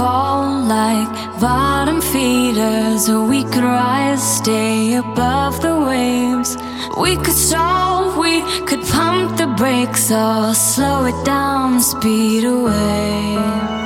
fall like bottom feeders, or we could rise, stay above the waves. We could stall, we could pump the brakes, or slow it down, speed away.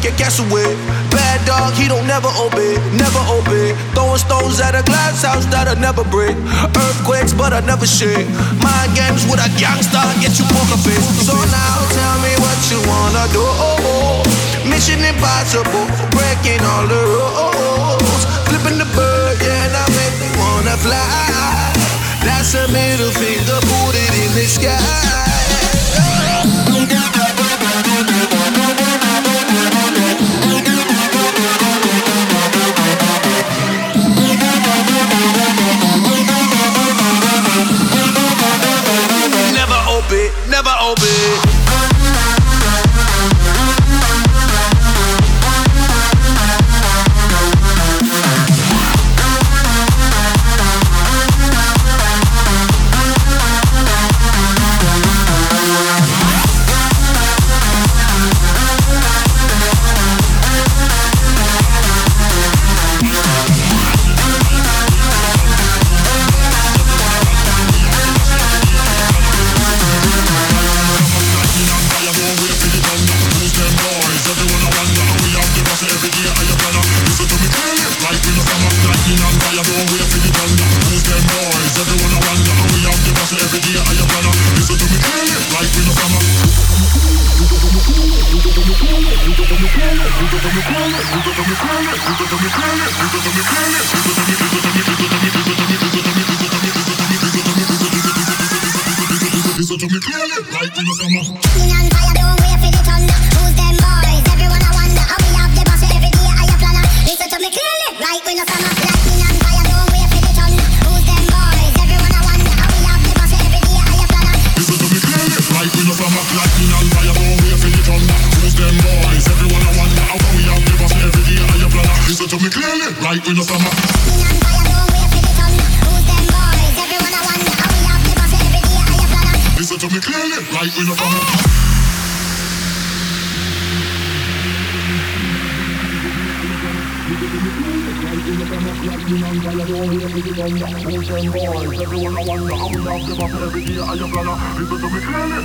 take your guess away. Bad dog, he don't never obey, never obey. Throwing stones at a glass house that I never break. Earthquakes, but I never shake. Mind games with a gangster, get you poker face. So now tell me what you wanna do. Mission impossible, breaking all the rules. Flipping the bird, yeah, and I make you wanna fly. That's a middle finger, put it in the sky. never obey. Like in the summer. Your off the every day your. Listen to me clearly,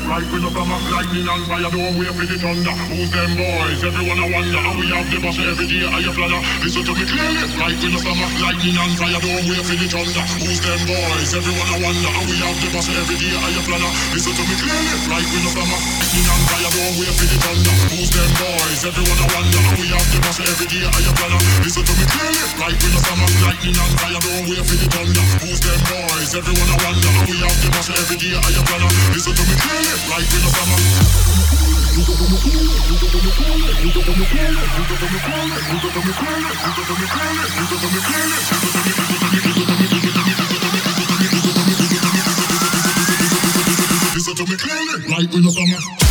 we. Lightning and fire, don't thunder. Who's them boys? Everyone I wonder. We have the bus every day Are your planner. Listen to me clearly, like we no grammar. Lightning and fire, don't wait for the thunder. Who's them boys? Everyone I wonder. We have the bus every day Are your planner. Listen to me clearly, like we no grammar. Lightning and fire, don't wait for the thunder. Who's them boys? Everyone I wonder. We have the bus every day Are your planner. Listen to me clearly, like we no summer. Lightning and fire, don't wait for the thunder. Who's them boys? Everyone I wonder me every day I am brother Listen to me clearly, like in the summer Listen to me clearly, in the summer.